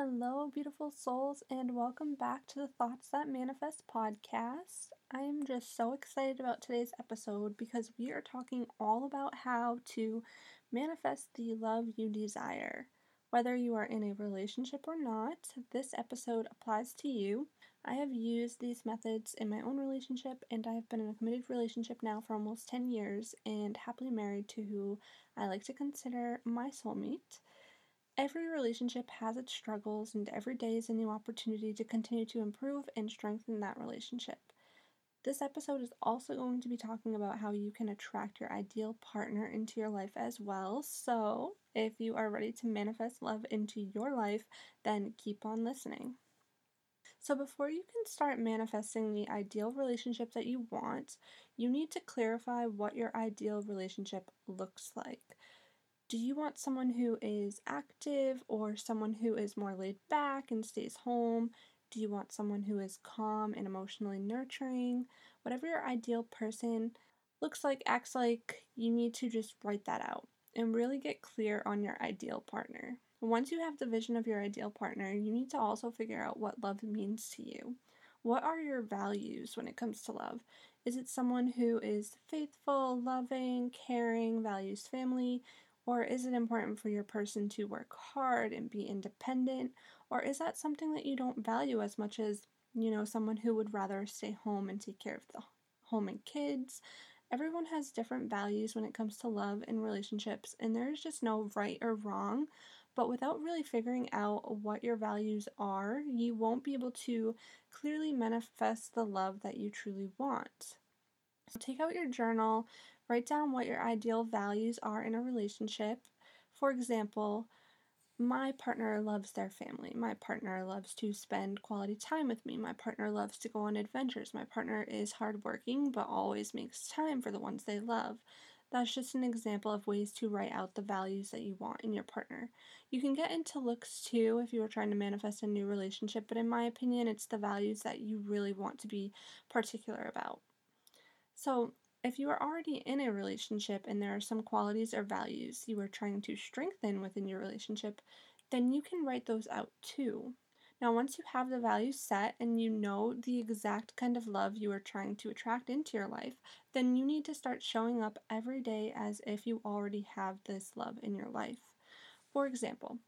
Hello, beautiful souls, and welcome back to the Thoughts That Manifest podcast. I am just so excited about today's episode because we are talking all about how to manifest the love you desire. Whether you are in a relationship or not, this episode applies to you. I have used these methods in my own relationship, and I have been in a committed relationship now for almost 10 years and happily married to who I like to consider my soulmate. Every relationship has its struggles, and every day is a new opportunity to continue to improve and strengthen that relationship. This episode is also going to be talking about how you can attract your ideal partner into your life as well. So, if you are ready to manifest love into your life, then keep on listening. So, before you can start manifesting the ideal relationship that you want, you need to clarify what your ideal relationship looks like. Do you want someone who is active or someone who is more laid back and stays home? Do you want someone who is calm and emotionally nurturing? Whatever your ideal person looks like, acts like, you need to just write that out and really get clear on your ideal partner. Once you have the vision of your ideal partner, you need to also figure out what love means to you. What are your values when it comes to love? Is it someone who is faithful, loving, caring, values family, or is it important for your person to work hard and be independent? Or is that something that you don't value as much as, you know, someone who would rather stay home and take care of the home and kids? Everyone has different values when it comes to love and relationships, and there's just no right or wrong. But without really figuring out what your values are, you won't be able to clearly manifest the love that you truly want. So take out your journal, Write down what your ideal values are in a relationship. For example, my partner loves their family. My partner loves to spend quality time with me. My partner loves to go on adventures. My partner is hardworking but always makes time for the ones they love. That's just an example of ways to write out the values that you want in your partner. You can get into looks too if you are trying to manifest a new relationship, but in my opinion, it's the values that you really want to be particular about. So, if you are already in a relationship and there are some qualities or values you are trying to strengthen within your relationship, then you can write those out too. Now, once you have the values set and you know the exact kind of love you are trying to attract into your life, then you need to start showing up every day as if you already have this love in your life. For example,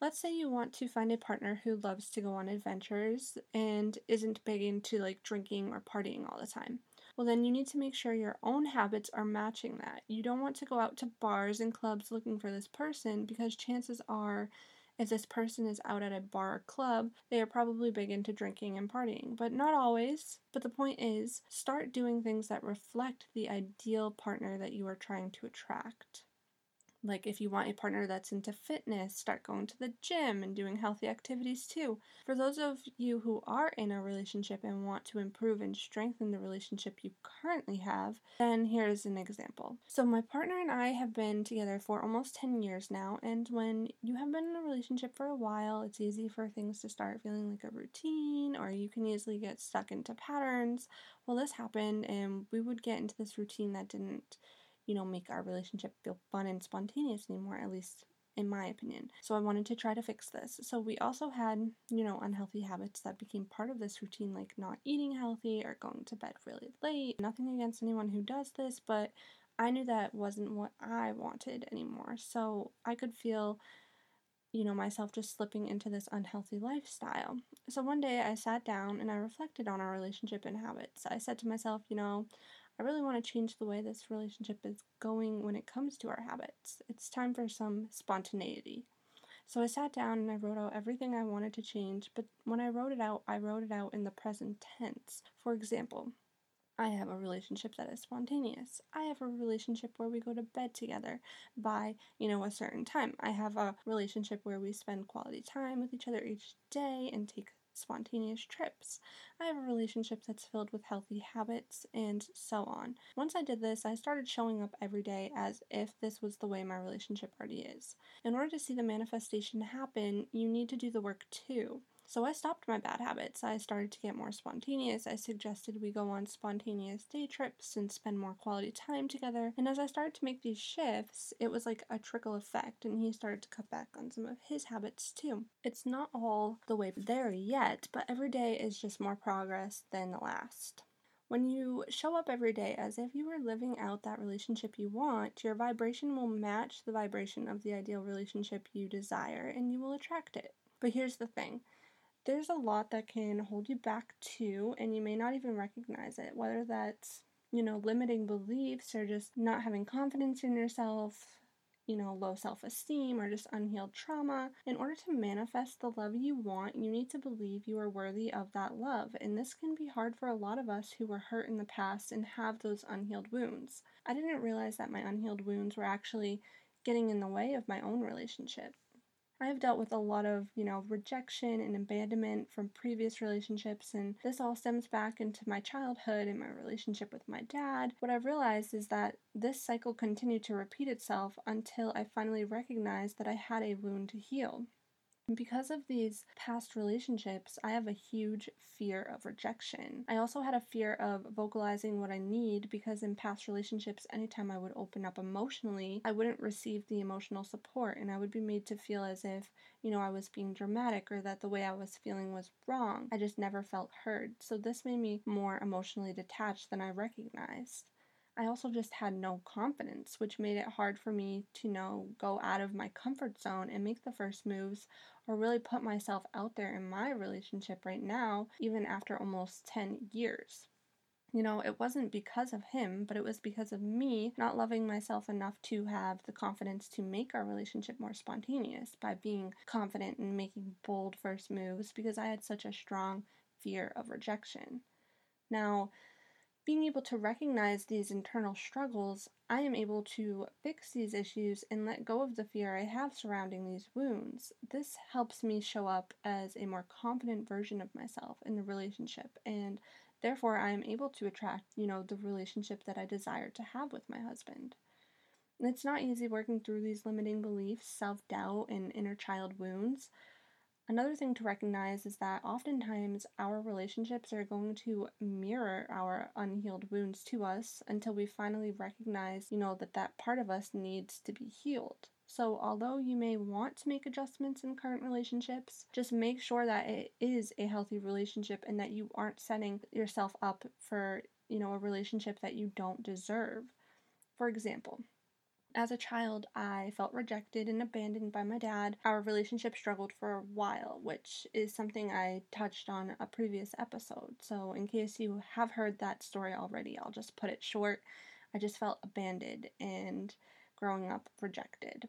let's say you want to find a partner who loves to go on adventures and isn't big into like drinking or partying all the time well, then you need to make sure your own habits are matching that. You don't want to go out to bars and clubs looking for this person because chances are, if this person is out at a bar or club, they are probably big into drinking and partying. But not always. But the point is, start doing things that reflect the ideal partner that you are trying to attract. Like, if you want a partner that's into fitness, start going to the gym and doing healthy activities too. For those of you who are in a relationship and want to improve and strengthen the relationship you currently have, then here's an example. So, my partner and I have been together for almost 10 years now, and when you have been in a relationship for a while, it's easy for things to start feeling like a routine, or you can easily get stuck into patterns. Well, this happened, and we would get into this routine that didn't you know, make our relationship feel fun and spontaneous anymore, at least in my opinion. So I wanted to try to fix this. So we also had, you know, unhealthy habits that became part of this routine, like not eating healthy or going to bed really late. Nothing against anyone who does this, but I knew that wasn't what I wanted anymore. So I could feel you know, myself just slipping into this unhealthy lifestyle. So one day I sat down and I reflected on our relationship and habits. I said to myself, you know, I really want to change the way this relationship is going when it comes to our habits. It's time for some spontaneity. So I sat down and I wrote out everything I wanted to change, but when I wrote it out, I wrote it out in the present tense. For example, I have a relationship that is spontaneous. I have a relationship where we go to bed together by, you know, a certain time. I have a relationship where we spend quality time with each other each day and take spontaneous trips. I have a relationship that's filled with healthy habits, and so on. Once I did this, I started showing up every day as if this was the way my relationship already is. In order to see the manifestation happen, you need to do the work too. So I stopped my bad habits. I started to get more spontaneous. I suggested we go on spontaneous day trips and spend more quality time together. And as I started to make these shifts, it was like a trickle effect, and he started to cut back on some of his habits too. It's not all the way there yet, but every day is just more progress than the last. When you show up every day as if you were living out that relationship you want, your vibration will match the vibration of the ideal relationship you desire and you will attract it. But here's the thing there's a lot that can hold you back too, and you may not even recognize it, whether that's, you know, limiting beliefs or just not having confidence in yourself, you know, low self esteem or just unhealed trauma. In order to manifest the love you want, you need to believe you are worthy of that love. And this can be hard for a lot of us who were hurt in the past and have those unhealed wounds. I didn't realize that my unhealed wounds were actually getting in the way of my own relationship. I have dealt with a lot of, you know, rejection and abandonment from previous relationships, and this all stems back into my childhood and my relationship with my dad. What I've realized is that this cycle continued to repeat itself until I finally recognized that I had a wound to heal. Because of these past relationships, I have a huge fear of rejection. I also had a fear of vocalizing what I need because in past relationships, anytime I would open up emotionally, I wouldn't receive the emotional support and I would be made to feel as if, you know, I was being dramatic or that the way I was feeling was wrong. I just never felt heard. So this made me more emotionally detached than I recognized. I also just had no confidence, which made it hard for me to know go out of my comfort zone and make the first moves or really put myself out there in my relationship right now, even after almost 10 years. You know, it wasn't because of him, but it was because of me not loving myself enough to have the confidence to make our relationship more spontaneous by being confident and making bold first moves because I had such a strong fear of rejection. Now, being able to recognize these internal struggles, I am able to fix these issues and let go of the fear I have surrounding these wounds. This helps me show up as a more confident version of myself in the relationship, and therefore I am able to attract, you know, the relationship that I desire to have with my husband. It's not easy working through these limiting beliefs, self doubt, and inner child wounds. Another thing to recognize is that oftentimes our relationships are going to mirror our unhealed wounds to us until we finally recognize, you know, that that part of us needs to be healed. So, although you may want to make adjustments in current relationships, just make sure that it is a healthy relationship and that you aren't setting yourself up for, you know, a relationship that you don't deserve. For example, as a child, I felt rejected and abandoned by my dad. Our relationship struggled for a while, which is something I touched on a previous episode. So, in case you have heard that story already, I'll just put it short. I just felt abandoned and growing up rejected.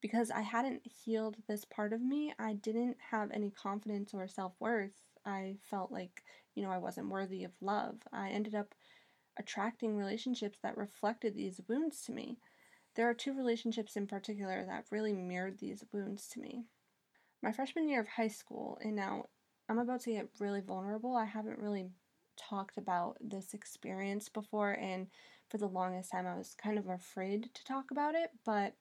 Because I hadn't healed this part of me, I didn't have any confidence or self worth. I felt like, you know, I wasn't worthy of love. I ended up attracting relationships that reflected these wounds to me. There are two relationships in particular that really mirrored these wounds to me. My freshman year of high school, and now I'm about to get really vulnerable. I haven't really talked about this experience before, and for the longest time, I was kind of afraid to talk about it, but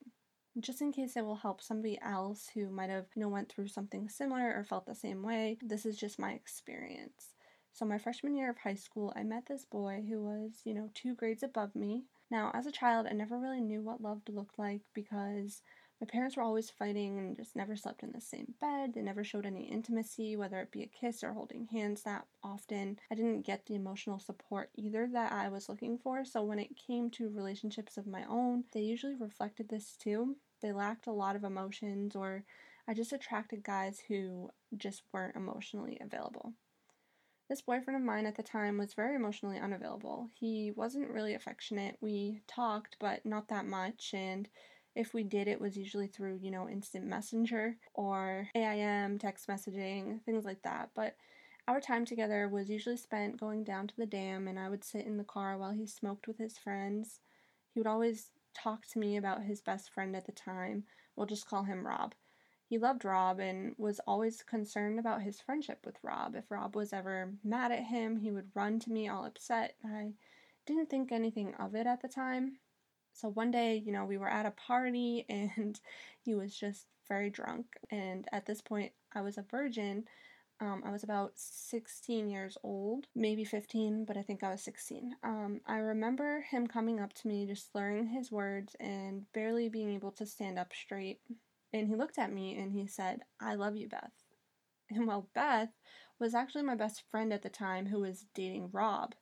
just in case it will help somebody else who might have you know went through something similar or felt the same way this is just my experience so my freshman year of high school i met this boy who was you know two grades above me now, as a child, I never really knew what love looked like because my parents were always fighting and just never slept in the same bed. They never showed any intimacy, whether it be a kiss or holding hands that often. I didn't get the emotional support either that I was looking for. So when it came to relationships of my own, they usually reflected this too. They lacked a lot of emotions, or I just attracted guys who just weren't emotionally available. This boyfriend of mine at the time was very emotionally unavailable. He wasn't really affectionate. We talked, but not that much, and if we did, it was usually through, you know, instant messenger or AIM, text messaging, things like that. But our time together was usually spent going down to the dam, and I would sit in the car while he smoked with his friends. He would always talk to me about his best friend at the time. We'll just call him Rob. He loved Rob and was always concerned about his friendship with Rob. If Rob was ever mad at him, he would run to me all upset. I didn't think anything of it at the time. So one day, you know, we were at a party and he was just very drunk. And at this point, I was a virgin, Um, I was about 16 years old, maybe 15, but I think I was 16. Um, I remember him coming up to me, just slurring his words and barely being able to stand up straight. And he looked at me and he said, I love you, Beth. And well, Beth was actually my best friend at the time who was dating Rob.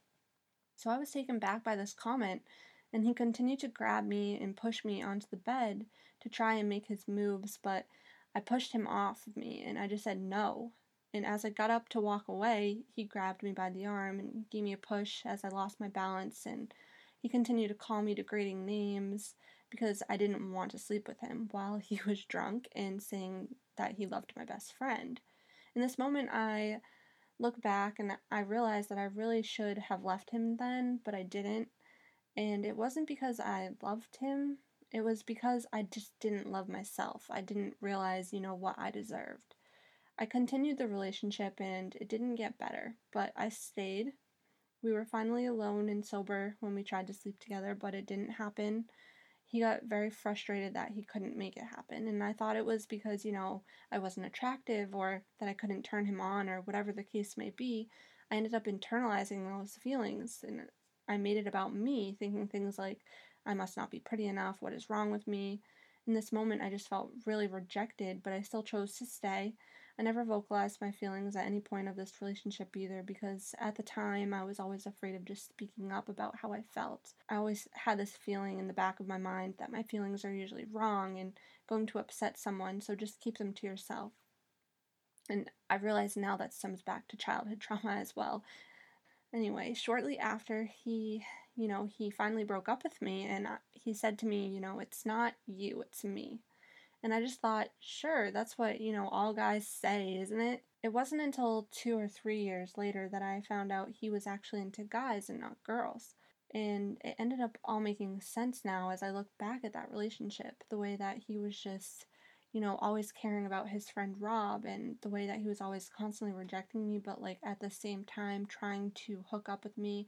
So I was taken back by this comment, and he continued to grab me and push me onto the bed to try and make his moves, but I pushed him off of me and I just said no. And as I got up to walk away, he grabbed me by the arm and gave me a push as I lost my balance, and he continued to call me degrading names because I didn't want to sleep with him while he was drunk and saying that he loved my best friend. In this moment, I look back and I realize that I really should have left him then, but I didn't. And it wasn't because I loved him, it was because I just didn't love myself. I didn't realize, you know, what I deserved. I continued the relationship and it didn't get better, but I stayed. We were finally alone and sober when we tried to sleep together, but it didn't happen he got very frustrated that he couldn't make it happen. And I thought it was because, you know, I wasn't attractive or that I couldn't turn him on or whatever the case may be. I ended up internalizing those feelings and I made it about me, thinking things like, I must not be pretty enough, what is wrong with me? In this moment, I just felt really rejected, but I still chose to stay. I never vocalized my feelings at any point of this relationship either because at the time I was always afraid of just speaking up about how I felt. I always had this feeling in the back of my mind that my feelings are usually wrong and going to upset someone, so just keep them to yourself. And I realize now that stems back to childhood trauma as well. Anyway, shortly after he, you know, he finally broke up with me and uh, he said to me, you know, it's not you, it's me. And I just thought, sure, that's what, you know, all guys say, isn't it? It wasn't until two or three years later that I found out he was actually into guys and not girls. And it ended up all making sense now as I look back at that relationship. The way that he was just, you know, always caring about his friend Rob, and the way that he was always constantly rejecting me, but like at the same time trying to hook up with me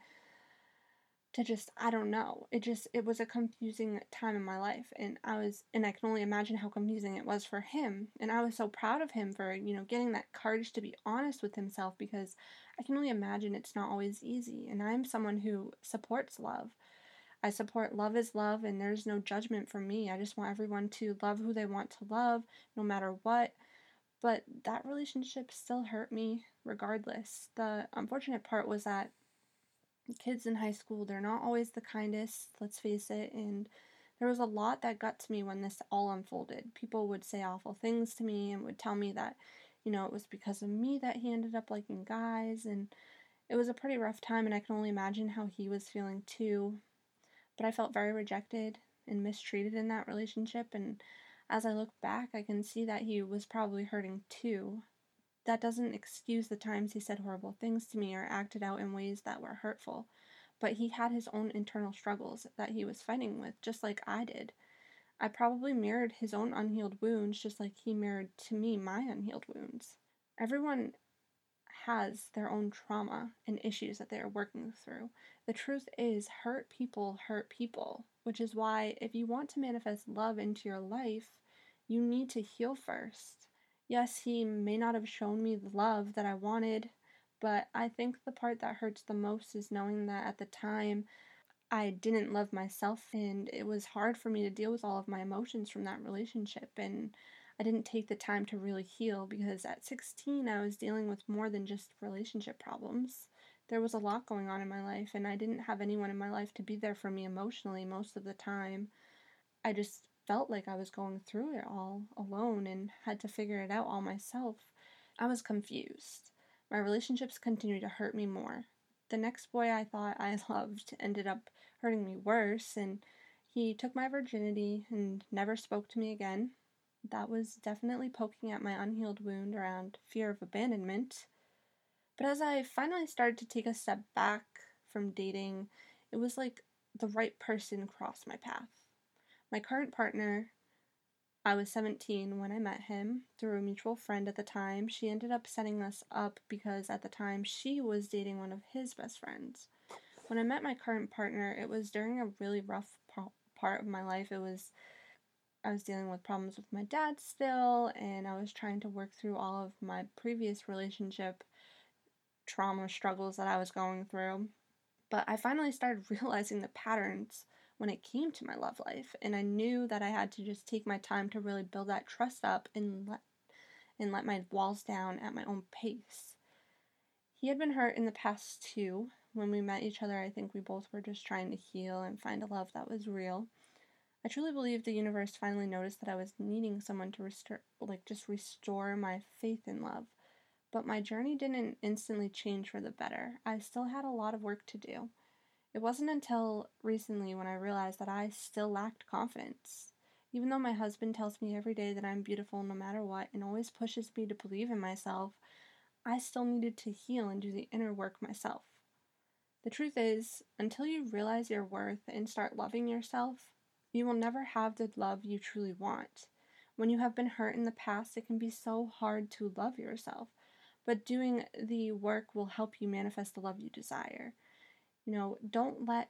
to just I don't know. It just it was a confusing time in my life and I was and I can only imagine how confusing it was for him. And I was so proud of him for, you know, getting that courage to be honest with himself because I can only imagine it's not always easy. And I'm someone who supports love. I support love is love and there's no judgment from me. I just want everyone to love who they want to love no matter what. But that relationship still hurt me regardless. The unfortunate part was that kids in high school, they're not always the kindest, let's face it, and there was a lot that got to me when this all unfolded. People would say awful things to me and would tell me that, you know, it was because of me that he ended up liking guys, and it was a pretty rough time, and I can only imagine how he was feeling too. But I felt very rejected and mistreated in that relationship, and as I look back, I can see that he was probably hurting too that doesn't excuse the times he said horrible things to me or acted out in ways that were hurtful. But he had his own internal struggles that he was fighting with, just like I did. I probably mirrored his own unhealed wounds just like he mirrored to me my unhealed wounds. Everyone has their own trauma and issues that they are working through. The truth is, hurt people hurt people, which is why if you want to manifest love into your life, you need to heal first. Yes, he may not have shown me the love that I wanted, but I think the part that hurts the most is knowing that at the time I didn't love myself and it was hard for me to deal with all of my emotions from that relationship and I didn't take the time to really heal because at 16 I was dealing with more than just relationship problems. There was a lot going on in my life and I didn't have anyone in my life to be there for me emotionally most of the time. I just felt like I was going through it all alone and had to figure it out all myself. I was confused. My relationships continued to hurt me more. The next boy I thought I loved ended up hurting me worse, and he took my virginity and never spoke to me again. That was definitely poking at my unhealed wound around fear of abandonment. But as I finally started to take a step back from dating, it was like the right person crossed my path. My current partner, I was 17 when I met him through a mutual friend at the time. She ended up setting us up because at the time she was dating one of his best friends. When I met my current partner, it was during a really rough part of my life. It was I was dealing with problems with my dad still, and I was trying to work through all of my previous relationship trauma struggles that I was going through. But I finally started realizing the patterns when it came to my love life, and I knew that I had to just take my time to really build that trust up and let and let my walls down at my own pace. He had been hurt in the past too. When we met each other, I think we both were just trying to heal and find a love that was real. I truly believe the universe finally noticed that I was needing someone to restore, like just restore my faith in love. But my journey didn't instantly change for the better. I still had a lot of work to do. It wasn't until recently when I realized that I still lacked confidence. Even though my husband tells me every day that I'm beautiful no matter what and always pushes me to believe in myself, I still needed to heal and do the inner work myself. The truth is, until you realize your worth and start loving yourself, you will never have the love you truly want. When you have been hurt in the past, it can be so hard to love yourself, but doing the work will help you manifest the love you desire. You know, don't let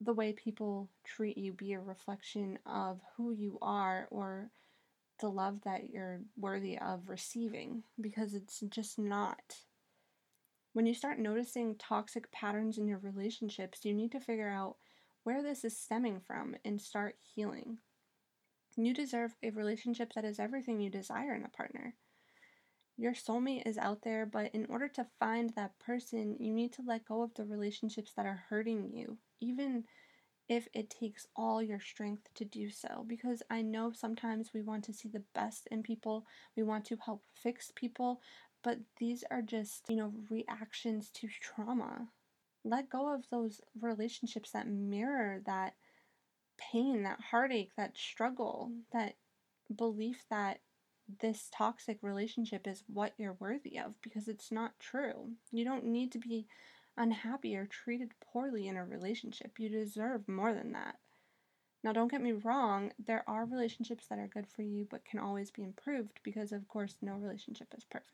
the way people treat you be a reflection of who you are or the love that you're worthy of receiving because it's just not. When you start noticing toxic patterns in your relationships, you need to figure out where this is stemming from and start healing. You deserve a relationship that is everything you desire in a partner. Your soulmate is out there, but in order to find that person, you need to let go of the relationships that are hurting you, even if it takes all your strength to do so. Because I know sometimes we want to see the best in people, we want to help fix people, but these are just, you know, reactions to trauma. Let go of those relationships that mirror that pain, that heartache, that struggle, that belief that this toxic relationship is what you're worthy of because it's not true. You don't need to be unhappy or treated poorly in a relationship. You deserve more than that. Now, don't get me wrong, there are relationships that are good for you but can always be improved because, of course, no relationship is perfect.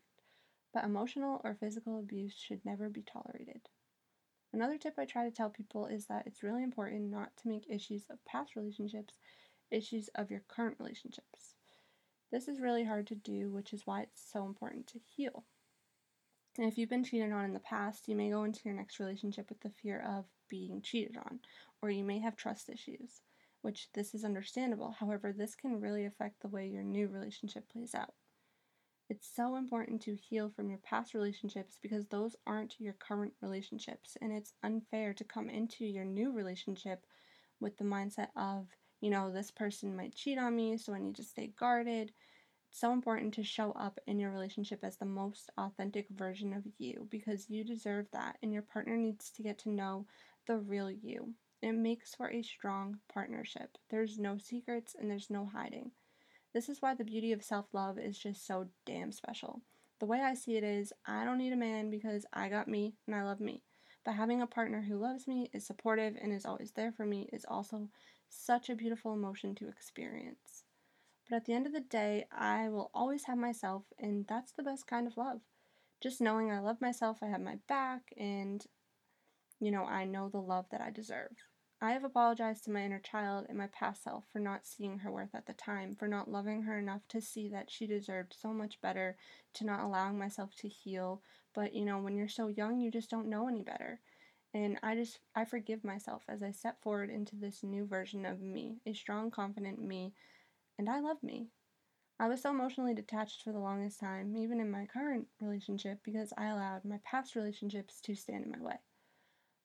But emotional or physical abuse should never be tolerated. Another tip I try to tell people is that it's really important not to make issues of past relationships issues of your current relationships. This is really hard to do, which is why it's so important to heal. And if you've been cheated on in the past, you may go into your next relationship with the fear of being cheated on, or you may have trust issues, which this is understandable. However, this can really affect the way your new relationship plays out. It's so important to heal from your past relationships because those aren't your current relationships, and it's unfair to come into your new relationship with the mindset of, you know, this person might cheat on me, so I need to stay guarded It's so important to show up in your relationship as the most authentic version of you because you deserve that and your partner needs to get to know the real you. It makes for a strong partnership. There's no secrets and there's no hiding. This is why the beauty of self love is just so damn special. The way I see it is, I don't need a man because I got me and I love me. But having a partner who loves me, is supportive, and is always there for me is also such a beautiful emotion to experience. But at the end of the day, I will always have myself, and that's the best kind of love. Just knowing I love myself, I have my back, and, you know, I know the love that I deserve. I have apologized to my inner child and my past self for not seeing her worth at the time, for not loving her enough to see that she deserved so much better, to not allowing myself to heal. But, you know, when you're so young, you just don't know any better. And I just, I forgive myself as I step forward into this new version of me, a strong, confident me and I love me. I was so emotionally detached for the longest time, even in my current relationship, because I allowed my past relationships to stand in my way.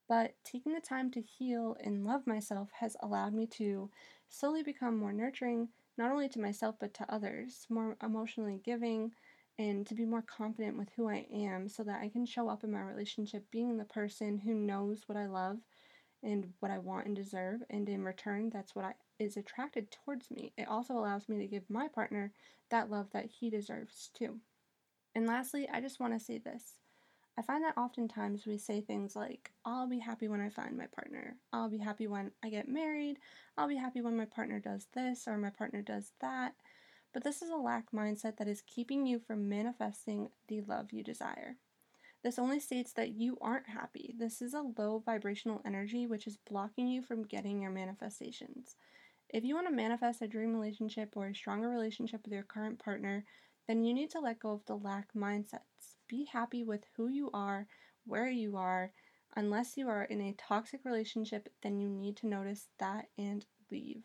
But taking the time to heal and love myself has allowed me to slowly become more nurturing, not only to myself but to others, more emotionally giving, and to be more confident with who I am so that I can show up in my relationship being the person who knows what I love and what I want and deserve, and in return, that's what I is attracted towards me. It also allows me to give my partner that love that he deserves too. And lastly, I just want to say this. I find that oftentimes we say things like, I'll be happy when I find my partner. I'll be happy when I get married. I'll be happy when my partner does this or my partner does that. But this is a lack mindset that is keeping you from manifesting the love you desire. This only states that you aren't happy. This is a low vibrational energy which is blocking you from getting your manifestations. If you want to manifest a dream relationship or a stronger relationship with your current partner, then you need to let go of the lack mindsets. Be happy with who you are, where you are. Unless you are in a toxic relationship, then you need to notice that and leave.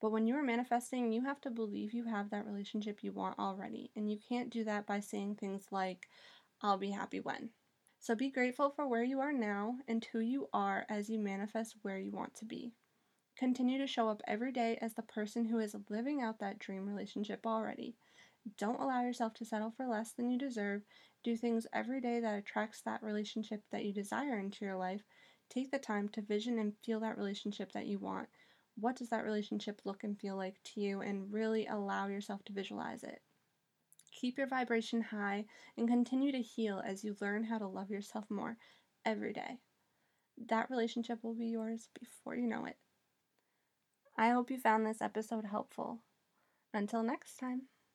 But when you are manifesting, you have to believe you have that relationship you want already. And you can't do that by saying things like, I'll be happy when. So be grateful for where you are now and who you are as you manifest where you want to be. Continue to show up every day as the person who is living out that dream relationship already. Don't allow yourself to settle for less than you deserve. Do things every day that attracts that relationship that you desire into your life. Take the time to vision and feel that relationship that you want. What does that relationship look and feel like to you? And really allow yourself to visualize it. Keep your vibration high and continue to heal as you learn how to love yourself more every day. That relationship will be yours before you know it. I hope you found this episode helpful. Until next time.